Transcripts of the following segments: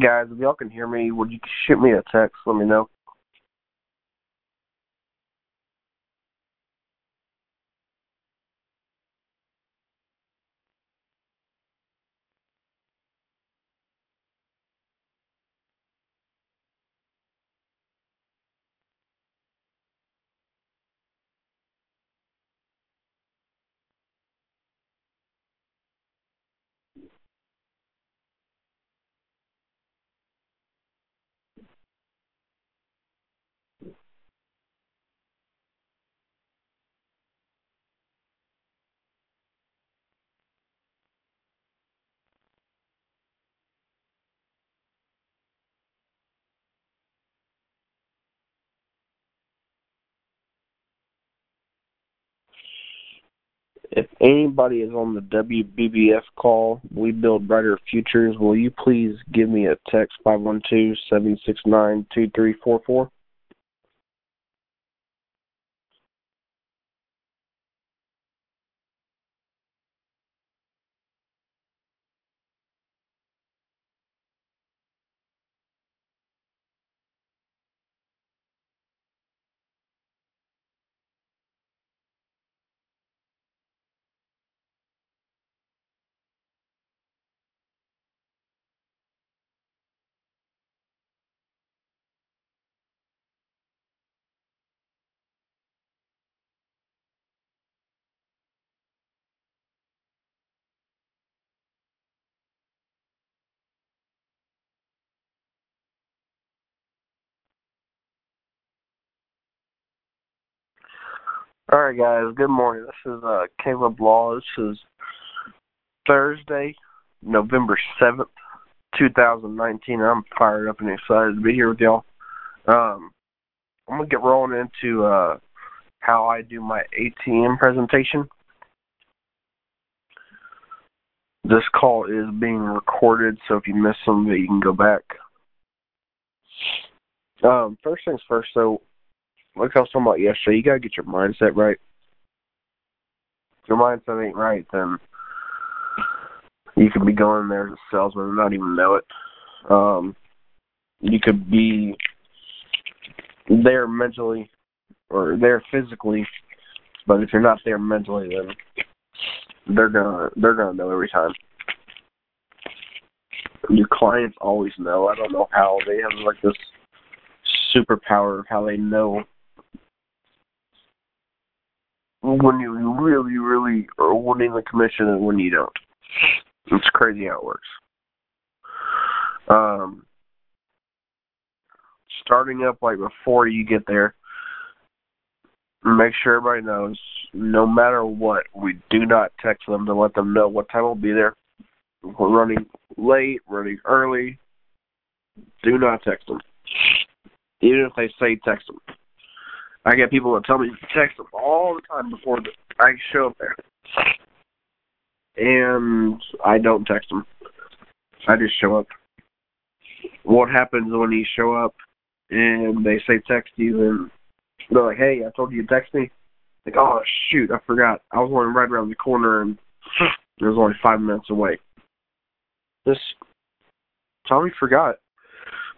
guys, if y'all can hear me, would you shoot me a text? Let me know. If anybody is on the WBBF call, We Build Brighter Futures, will you please give me a text 512 769 2344? All right, guys. Good morning. This is uh, Caleb Law. This is Thursday, November seventh, two thousand nineteen. I'm fired up and excited to be here with y'all. Um, I'm gonna get rolling into uh, how I do my ATM presentation. This call is being recorded, so if you miss some of it, you can go back. Um, first things first. So like I was talking about yesterday, you gotta get your mindset right. If your mindset ain't right, then you could be going there as a salesman and not even know it. Um, you could be there mentally or there physically, but if you're not there mentally, then they're gonna they're gonna know every time. Your clients always know. I don't know how they have like this superpower of how they know when you really, really are winning the commission and when you don't. It's crazy how it works. Um, starting up like before you get there, make sure everybody knows no matter what, we do not text them to let them know what time we'll be there. we're running late, running early, do not text them. Even if they say text them. I get people that tell me to text them all the time before I show up there, and I don't text them. I just show up. What happens when you show up and they say text you and they're like, "Hey, I told you to text me." Like, oh shoot, I forgot. I was only right around the corner and it was only five minutes away. This Tommy forgot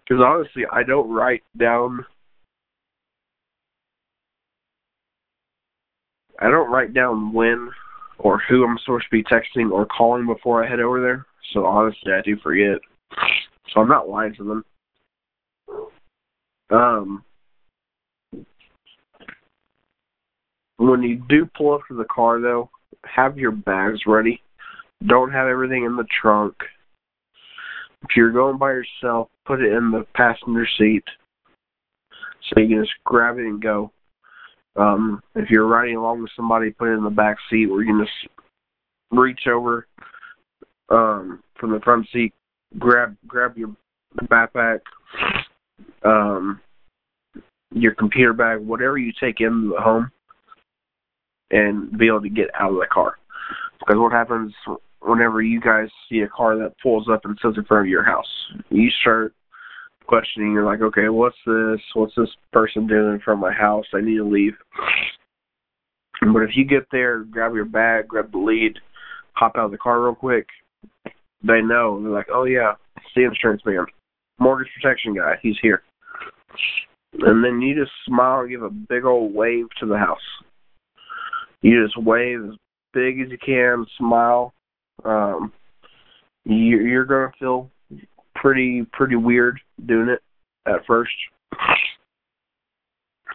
because honestly, I don't write down I don't write down when or who I'm supposed to be texting or calling before I head over there. So honestly, I do forget. So I'm not lying to them. Um, when you do pull up to the car, though, have your bags ready. Don't have everything in the trunk. If you're going by yourself, put it in the passenger seat so you can just grab it and go. Um, if you're riding along with somebody, put it in the back seat where you can just reach over um, from the front seat, grab grab your backpack, um, your computer bag, whatever you take in the home, and be able to get out of the car. Because what happens whenever you guys see a car that pulls up and sits in front of your house, you start questioning. You're like, okay, what's this? What's this person doing from my house? I need to leave. But if you get there, grab your bag, grab the lead, hop out of the car real quick, they know. They're like, oh yeah, it's the insurance man. mortgage protection guy. He's here. And then you just smile and give a big old wave to the house. You just wave as big as you can, smile. Um, you, you're gonna feel pretty pretty weird doing it at first,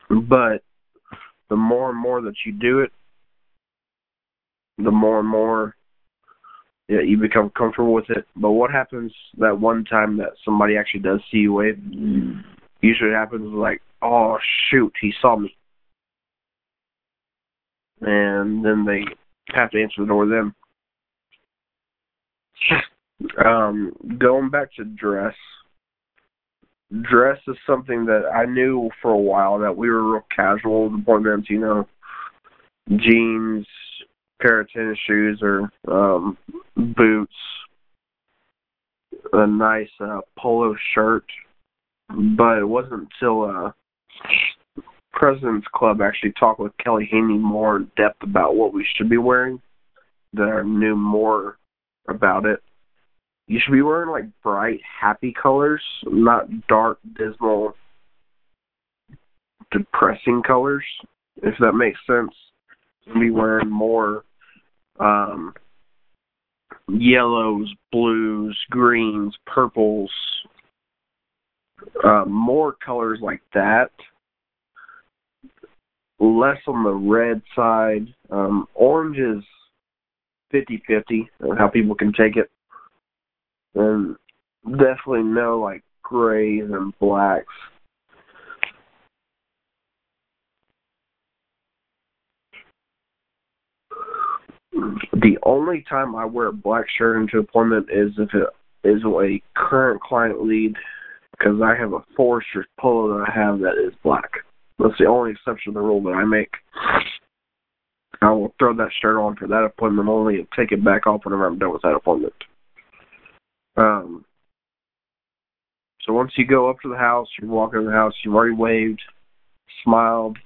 but the more and more that you do it, the more and more yeah, you become comfortable with it. But what happens that one time that somebody actually does see you wave? Usually happens like, oh shoot, he saw me, and then they have to answer the door then. Um, going back to dress, dress is something that I knew for a while that we were real casual appointments, you know, jeans, pair of tennis shoes or um boots, a nice uh, polo shirt. But it wasn't until uh President's Club actually talked with Kelly Haney more in depth about what we should be wearing that I knew more about it. You should be wearing like bright, happy colors, not dark, dismal, depressing colors, if that makes sense. Be wearing more um, yellows, blues, greens, purples, uh, more colors like that. Less on the red side. Um, orange is 50-50 how people can take it. And definitely no like grays and blacks. The only time I wear a black shirt into appointment is if it is a current client lead, because I have a Forester polo that I have that is black. That's the only exception to the rule that I make. I will throw that shirt on for that appointment only and take it back off whenever I'm done with that appointment. Um, so once you go up to the house, you walk in the house, you've already waved, smiled.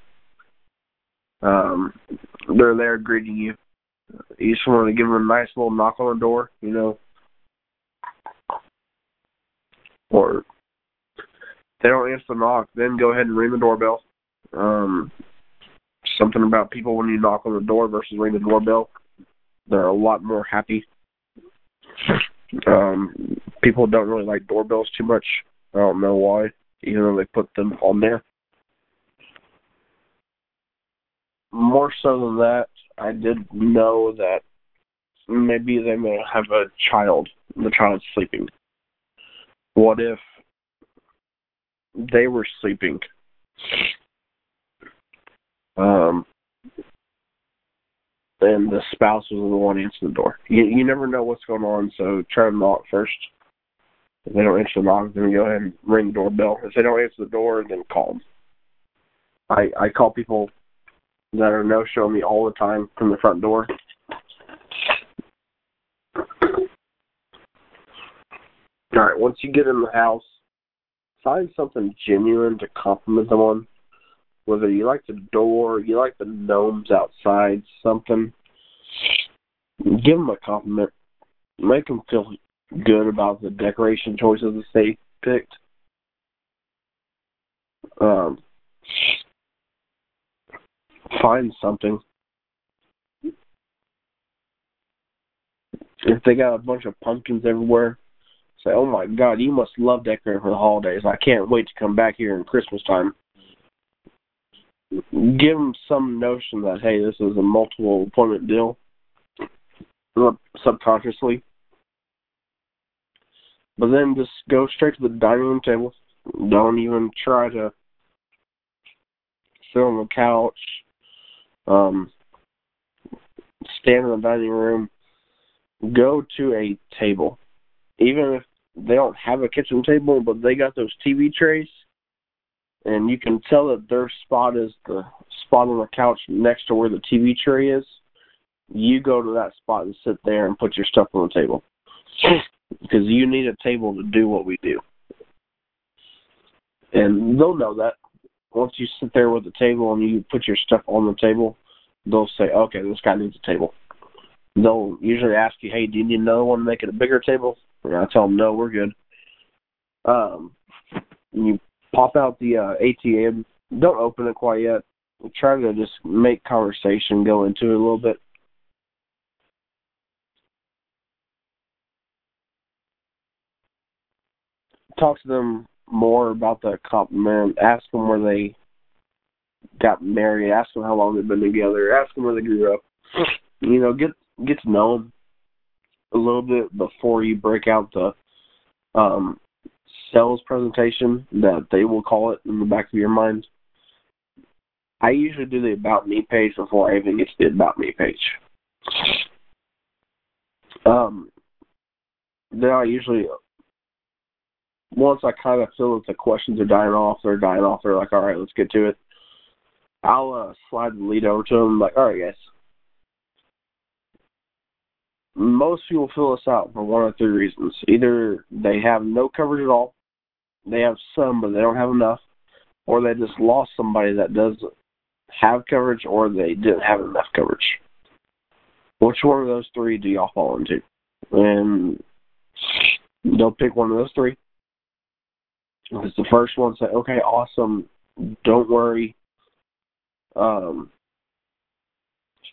Um, they're there greeting you. You just want to give them a nice little knock on the door, you know. Or they don't answer the knock, then go ahead and ring the doorbell. Um, something about people when you knock on the door versus ring the doorbell. They're a lot more happy. Um, people don't really like doorbells too much. I don't know why, even though they put them on there. More so than that, I did know that maybe they may have a child. The child's sleeping. What if they were sleeping? Um, and the spouse was the one answering the door. You you never know what's going on, so try to knock first. If they don't answer the knock, then go ahead and ring the doorbell. If they don't answer the door, then call them. I I call people that are no show me all the time from the front door. All right, once you get in the house, find something genuine to compliment them on. Whether you like the door, you like the gnomes outside, something. Give them a compliment. Make them feel good about the decoration choices that they picked. Um, find something. If they got a bunch of pumpkins everywhere, say, "Oh my God, you must love decorating for the holidays! I can't wait to come back here in Christmas time." Give them some notion that hey, this is a multiple appointment deal, subconsciously. But then just go straight to the dining room table. Don't even try to sit on the couch um, stand in the dining room, go to a table. Even if they don't have a kitchen table, but they got those TV trays, and you can tell that their spot is the spot on the couch next to where the TV tray is. You go to that spot and sit there and put your stuff on the table. because you need a table to do what we do. And they'll know that once you sit there with the table and you put your stuff on the table, they'll say, okay, this guy needs a table. They'll usually ask you, hey, do you need another one to make it a bigger table? And I tell them, no, we're good. Um, you pop out the uh, ATM. Don't open it quite yet. Try to just make conversation go into it a little bit. Talk to them more about the compliment. Ask them where they got married. Ask them how long they've been together. Ask them where they grew up. You know, get get to know them a little bit before you break out the um, sales presentation that they will call it in the back of your mind. I usually do the about me page before I even get to the about me page. Um, then I usually, once I kind of feel that the questions are dying off, they're dying off. They're like, all right, let's get to it. I'll uh, slide the lead over to them. Like, all right, guys, most people fill us out for one of three reasons. Either they have no coverage at all, they have some but they don't have enough, or they just lost somebody that does have coverage, or they didn't have enough coverage. Which one of those three do y'all fall into? And they'll pick one of those three. It's the first one say, okay, awesome, don't worry. Um,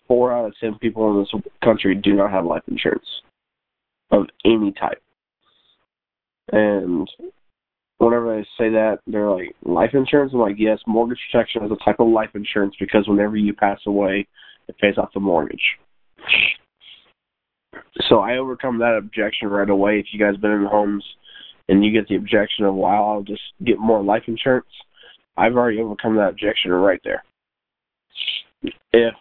four out of ten people in this country do not have life insurance of any type. And whenever they say that, they're like, life insurance? I'm like, yes, mortgage protection is a type of life insurance because whenever you pass away, it pays off the mortgage. So I overcome that objection right away. If you guys been in homes and you get the objection of, wow, I'll just get more life insurance, I've already overcome that objection right there. If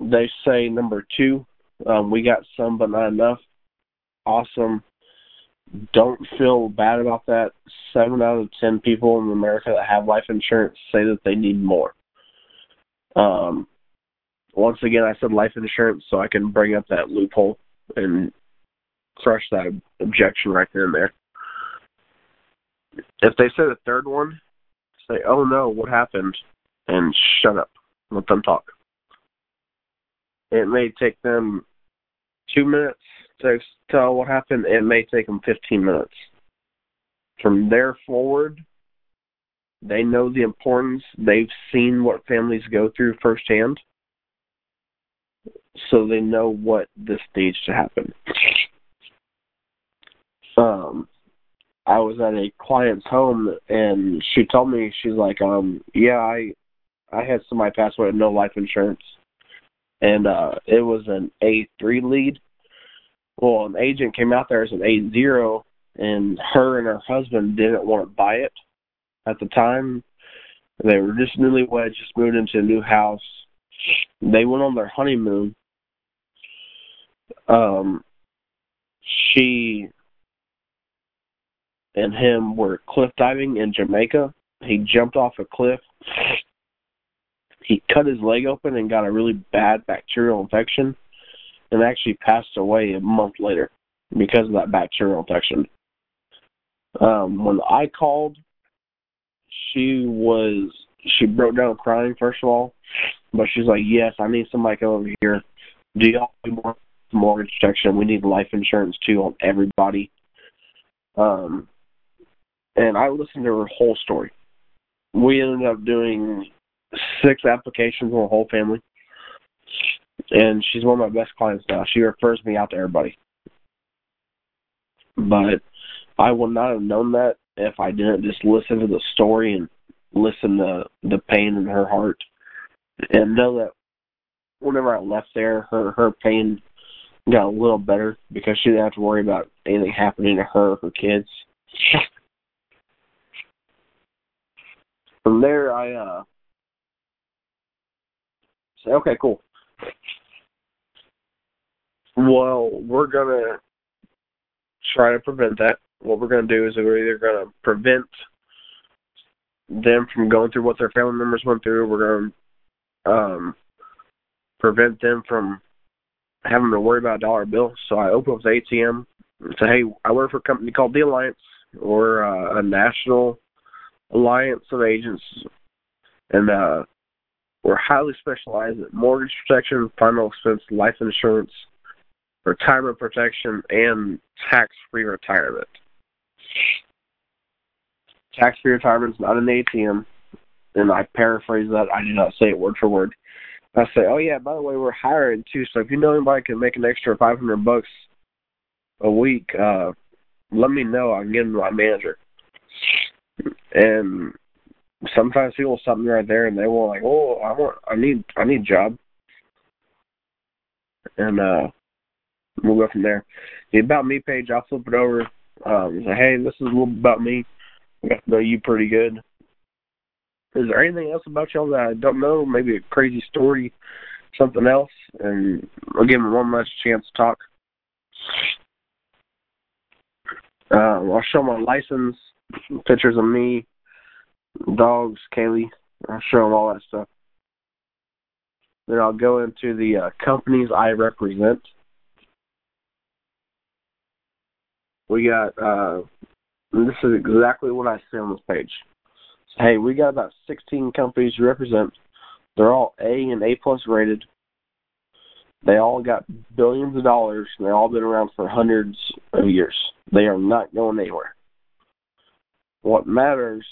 they say number two, um, we got some but not enough. Awesome. Don't feel bad about that. Seven out of ten people in America that have life insurance say that they need more. Um, once again, I said life insurance so I can bring up that loophole and crush that objection right then and there. If they say the third one, say, "Oh no, what happened?" and shut up. Let them talk. It may take them two minutes to tell what happened. It may take them 15 minutes. From there forward, they know the importance. They've seen what families go through firsthand. So they know what this needs to happen. Um, I was at a client's home and she told me she's like, um, yeah, I I had somebody pass away with no life insurance and uh, it was an A three lead. Well, an agent came out there as an A zero, and her and her husband didn't want to buy it at the time. They were just newlyweds, just moved into a new house. They went on their honeymoon. Um, she and him were cliff diving in Jamaica. He jumped off a cliff he cut his leg open and got a really bad bacterial infection and actually passed away a month later because of that bacterial infection. Um, when I called, she was she broke down crying first of all, but she's like, "Yes, I need somebody come over here. Do y'all do more mortgage protection? We need life insurance too on everybody." Um, and I listened to her whole story. We ended up doing six applications on the whole family. And she's one of my best clients now. She refers me out to everybody. But I would not have known that if I didn't just listen to the story and listen to the pain in her heart and know that whenever I left there her her pain got a little better because she didn't have to worry about anything happening to her or her kids. From there I uh say, okay, cool. Well, we're gonna try to prevent that. What we're gonna do is we're either gonna prevent them from going through what their family members went through. We're gonna um, prevent them from having to worry about a dollar bill. So I open up the ATM and say, hey, I work for a company called the Alliance. or uh, a national alliance of agents, and uh, we're highly specialized in mortgage protection, final expense life insurance, retirement protection, and tax-free retirement. tax free retirement is not an ATM. And I paraphrase that. I do not say it word for word. I say, oh yeah, by the way, we're hiring too. So if you know anybody can make an extra five hundred bucks a week, uh, let me know. I can get them my manager. And sometimes people stop me right there and they will like, oh, I want, I need, I need a job. And uh, we'll go from there. The about me page, I'll flip it over. Um, say, hey, this is a little about me. I got to know you pretty good. Is there anything else about y'all that I don't know? Maybe a crazy story, something else, and I'll give them one last chance to talk. Uh, I'll show my license, pictures of me, dogs, Kaylee. I'll show them all that stuff. Then I'll go into the uh, companies I represent. We got, uh, this is exactly what I see on this page. Hey, we got about 16 companies represent. They're all A and A plus rated. They all got billions of dollars, and they've all been around for hundreds of years. They are not going anywhere. What matters,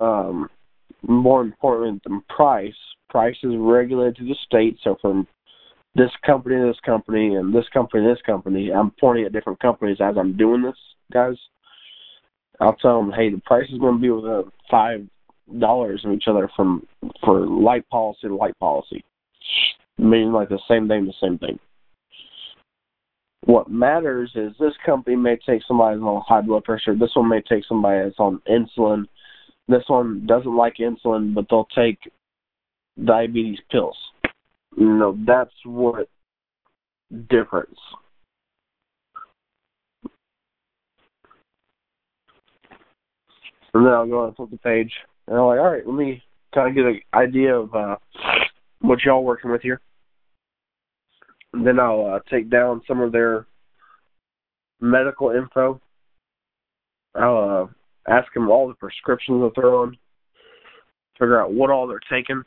um, more important than price, price is regulated to the state. So from this company this company and this company this company, I'm pointing at different companies as I'm doing this, guys. I'll tell them, hey, the price is going to be within five dollars of each other from for light policy to light policy, meaning like the same thing, the same thing. What matters is this company may take somebody on high blood pressure. This one may take somebody that's on insulin. This one doesn't like insulin, but they'll take diabetes pills. You know, that's what difference. And then I'll go and flip the page. And I'm like, all right, let me kind of get an idea of uh, what y'all working with here. Then I'll uh, take down some of their medical info. I'll uh, ask them all the prescriptions that they're on, figure out what all they're taking,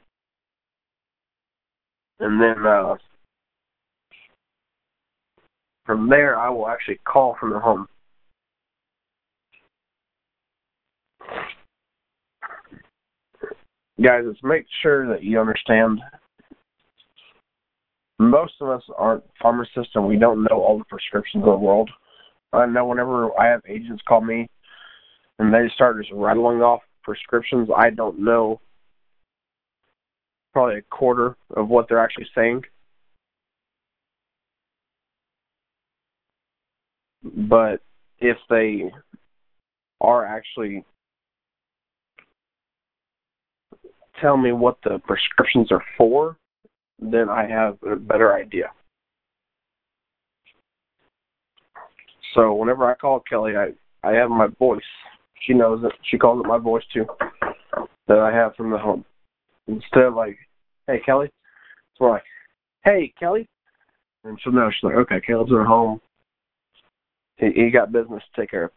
and then uh, from there I will actually call from the home. guys, let's make sure that you understand. Most of us aren't pharmacists and we don't know all the prescriptions in the world. I know whenever I have agents call me and they start just rattling off prescriptions, I don't know probably a quarter of what they're actually saying. But if they are actually tell me what the prescriptions are for, then I have a better idea. So whenever I call Kelly, I I have my voice. She knows it. She calls it my voice too. That I have from the home. Instead of like, "Hey Kelly," it's more like, "Hey Kelly," and she'll know. She's like, "Okay, Caleb's at home. He, he got business to take care of."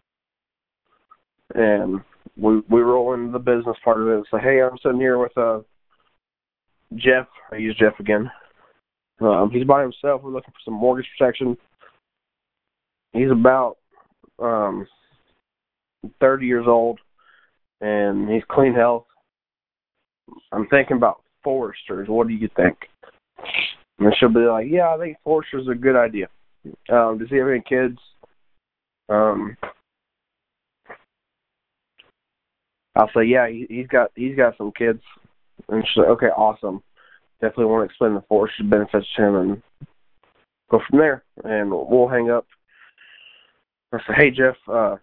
And we we roll into the business part of it and say, hey, I'm sitting here with uh Jeff. I use Jeff again. Um, he's by himself. We're looking for some mortgage protection. He's about um 30 years old, and he's clean health. I'm thinking about Foresters. What do you think? And she'll be like, yeah, I think Foresters a good idea. Um, does he have any kids? Um, I'll say, yeah, he, he's got he's got some kids, and she's like, okay, awesome. Definitely want to explain the force benefits to him and go from there. And we'll hang up. I say, hey Jeff, uh,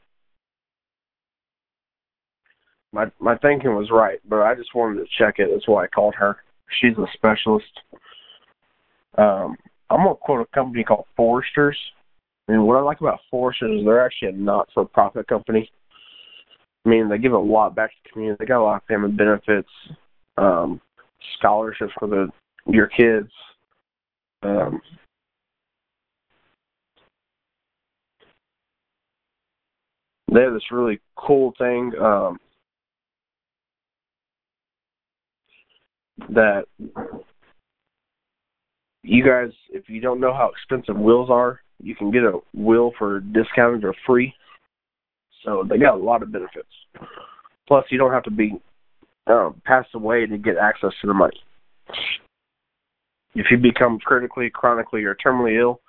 my my thinking was right, but I just wanted to check it. That's why I called her. She's a specialist. Um, I'm gonna quote a company called Foresters. And what I like about Foresters is they're actually a not-for-profit company. I mean, they give a lot back to the community. They got a lot of family benefits, um, scholarships for the your kids. Um, they have this really cool thing um, that you guys, if you don't know how expensive wheels are, you can get a wheel for discounted or free. So they got a lot of benefits. Plus, you don't have to be um, passed away to get access to the money. If you become critically, chronically, or terminally ill,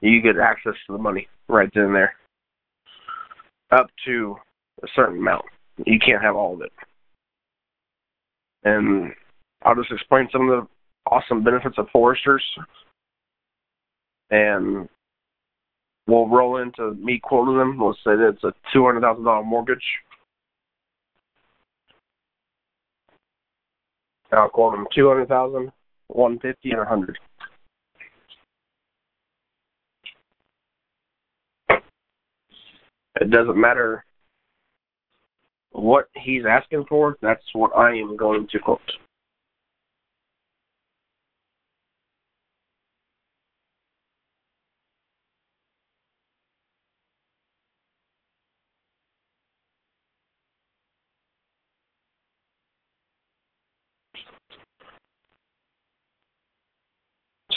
you get access to the money right then and there, up to a certain amount. You can't have all of it. And I'll just explain some of the awesome benefits of foresters, and we'll roll into me quoting them. We'll say that it's a two hundred thousand dollar mortgage. I'll quote them two hundred thousand, one fifty, and a hundred. It doesn't matter what he's asking for. That's what I am going to quote.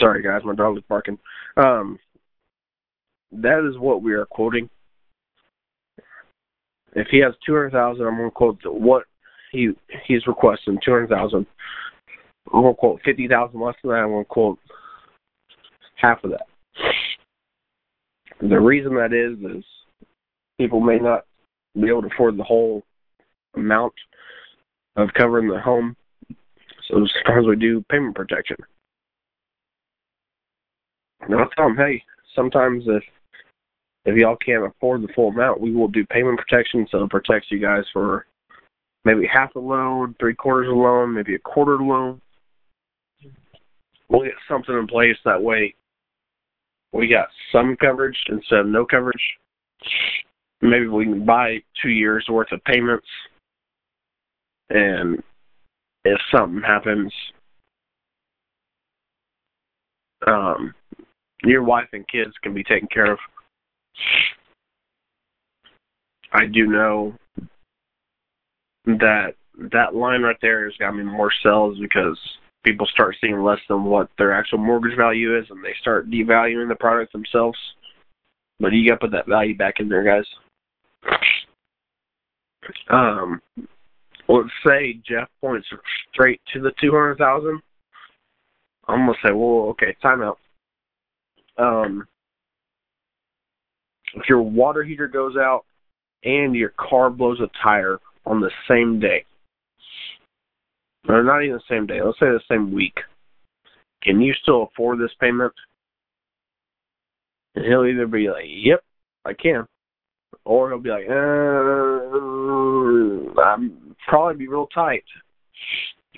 Sorry, guys, my dog is barking. Um, that is what we are quoting. If he has two hundred thousand, I'm going to quote what he he's requesting two hundred thousand. I'm going to quote fifty thousand less than that. I'm going to quote half of that. The reason that is is people may not be able to afford the whole amount of covering the home, so sometimes we do payment protection. And I'll tell them, hey, sometimes if if y'all can't afford the full amount, we will do payment protection, so it protects you guys for maybe half a loan, three quarters of a loan, maybe a quarter loan. We'll get something in place that way. We got some coverage instead of no coverage. Maybe we can buy two years worth of payments, and if something happens, um, your wife and kids can be taken care of. I do know that that line right there has got me more sales because people start seeing less than what their actual mortgage value is and they start devaluing the product themselves. But you gotta put that value back in there, guys. Um let's say Jeff points straight to the two hundred thousand. I'm gonna say, well, okay, time out. Um if your water heater goes out and your car blows a tire on the same day, or not even the same day, let's say the same week, can you still afford this payment? And he'll either be like, "Yep, I can," or he'll be like, uh, "I'm probably be real tight."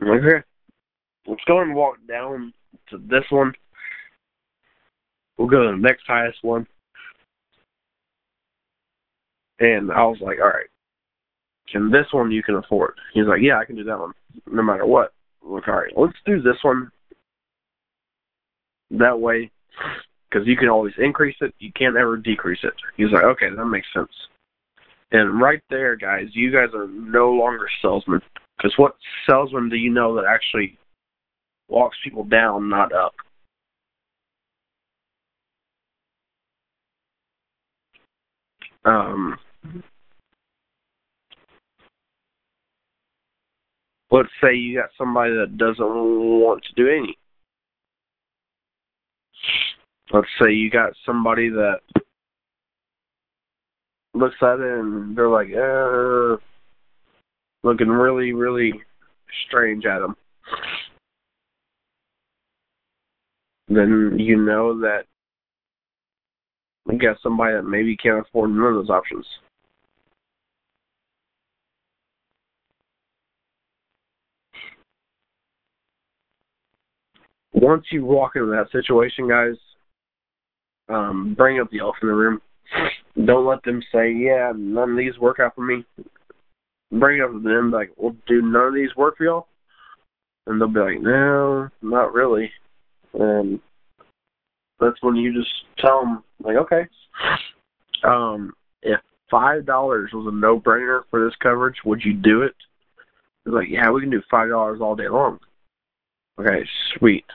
Okay, let's go and walk down to this one. We'll go to the next highest one. And I was like, all right, can this one you can afford? He's like, yeah, I can do that one, no matter what. Like, all right, let's do this one. That way, because you can always increase it, you can't ever decrease it. He's like, okay, that makes sense. And right there, guys, you guys are no longer salesmen. Because what salesman do you know that actually walks people down, not up? Um, let's say you got somebody that doesn't want to do any. Let's say you got somebody that looks at it and they're like, uh, looking really, really strange at them. Then you know that you got somebody that maybe can't afford none of those options. once you walk into that situation, guys, um, bring up the elephant in the room. Don't let them say, "Yeah, none of these work out for me." Bring it up to them, like, "Well, do none of these work for y'all?" And they'll be like, "No, not really." And that's when you just tell them, like, "Okay." Um, if five dollars was a no-brainer for this coverage, would you do it? It's like, yeah, we can do five dollars all day long. Okay, sweet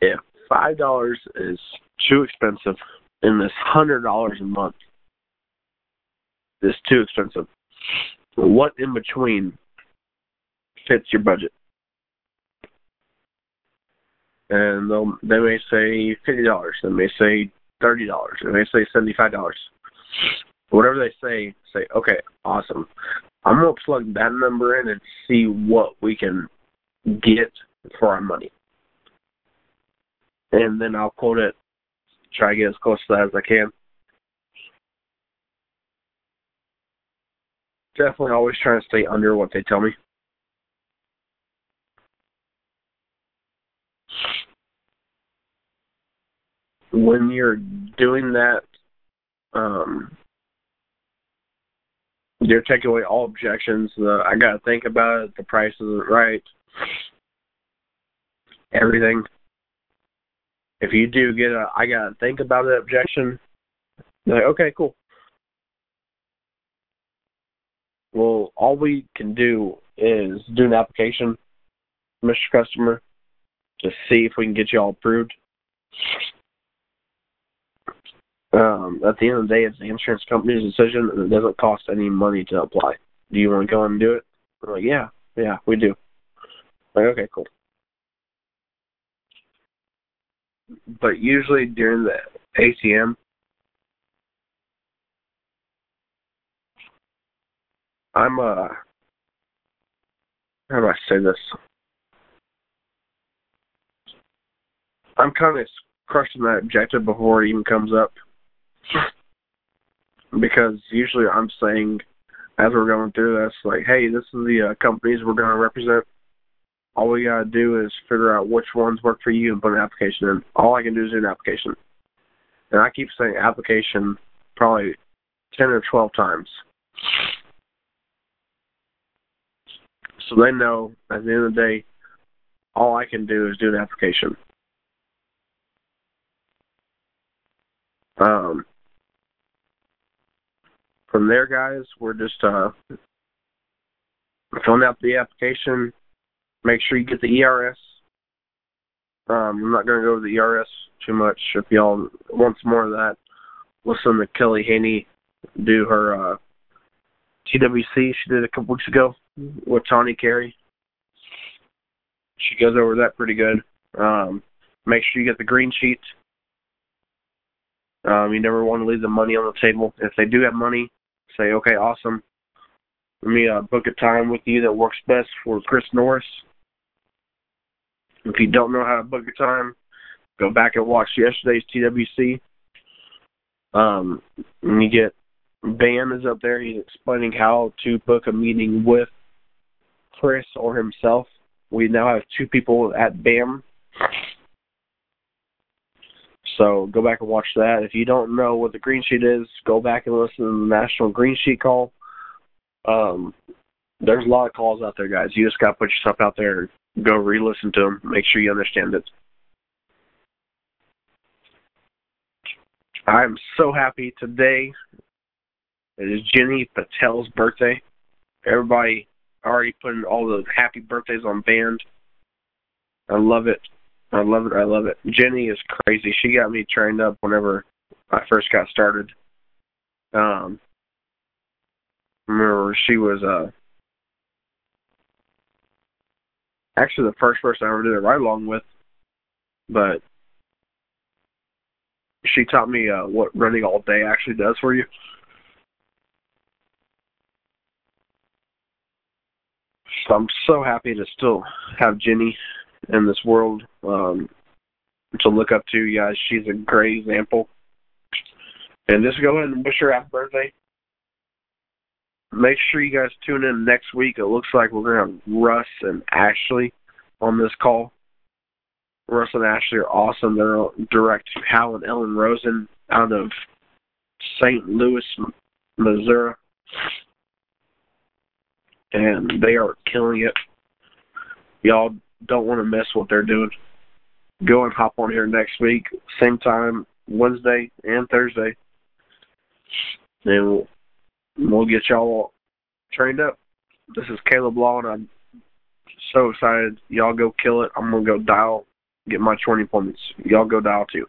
if five dollars is too expensive and this hundred dollars a month is too expensive, what in between fits your budget. And they'll they may say fifty dollars, they may say thirty dollars, they may say seventy five dollars. Whatever they say, say, okay, awesome. I'm gonna plug that number in and see what we can get for our money. And then I'll quote it, try to get as close to that as I can. Definitely always trying to stay under what they tell me. When you're doing that, um, you're taking away all objections. The, I got to think about it. The price isn't right. Everything. If you do get a, I got to think about it objection. Like, okay, cool. Well, all we can do is do an application, Mr. Customer, to see if we can get you all approved. Um, at the end of the day, it's the insurance company's decision, and it doesn't cost any money to apply. Do you want to go and do it? Like, yeah, yeah, we do. Like, okay, cool. But usually during the ATM, I'm uh, how do I say this? I'm kind of crushing that objective before it even comes up because usually I'm saying as we're going through this, like, hey, this is the uh, companies we're going to represent. All we got to do is figure out which ones work for you and put an application in. All I can do is do an application. And I keep saying application probably 10 or 12 times. So they know at the end of the day, all I can do is do an application. Um, from there, guys, we're just uh, filling out the application. Make sure you get the ERS. Um, I'm not going to go over the ERS too much. If y'all want some more of that, listen to Kelly Haney do her uh, TWC she did a couple weeks ago with Tawny Carey. She goes over that pretty good. Um, make sure you get the green sheet. Um, you never want to leave the money on the table. If they do have money, say, okay, awesome. Let me uh, book a time with you that works best for Chris Norris. If you don't know how to book a time, go back and watch yesterday's TWC. Um, and you get Bam is up there. He's explaining how to book a meeting with Chris or himself. We now have two people at BAM. So go back and watch that. If you don't know what the green sheet is, go back and listen to the National Green Sheet call. Um, there's a lot of calls out there, guys. You just got to put yourself out there, go re-listen to them, make sure you understand it. I'm so happy today. It is Jenny Patel's birthday. Everybody already putting all the happy birthdays on band. I love it. I love it. I love it. Jenny is crazy. She got me trained up whenever I first got started. Um, remember she was uh actually the first person I ever did a ride along with, but she taught me uh what running all day actually does for you. So I'm so happy to still have Jenny in this world um, to look up to. Yeah, she's a great example. And just go ahead and wish her happy birthday. Make sure you guys tune in next week. It looks like we're going to have Russ and Ashley on this call. Russ and Ashley are awesome. They're direct Hal and Ellen Rosen out of St. Louis, Missouri. And they are killing it. Y'all don't want to miss what they're doing. Go and hop on here next week, same time, Wednesday and Thursday, and we'll, we'll get y'all trained up. This is Caleb Law, and I'm so excited. Y'all go kill it. I'm gonna go dial, get my 20 points. Y'all go dial too.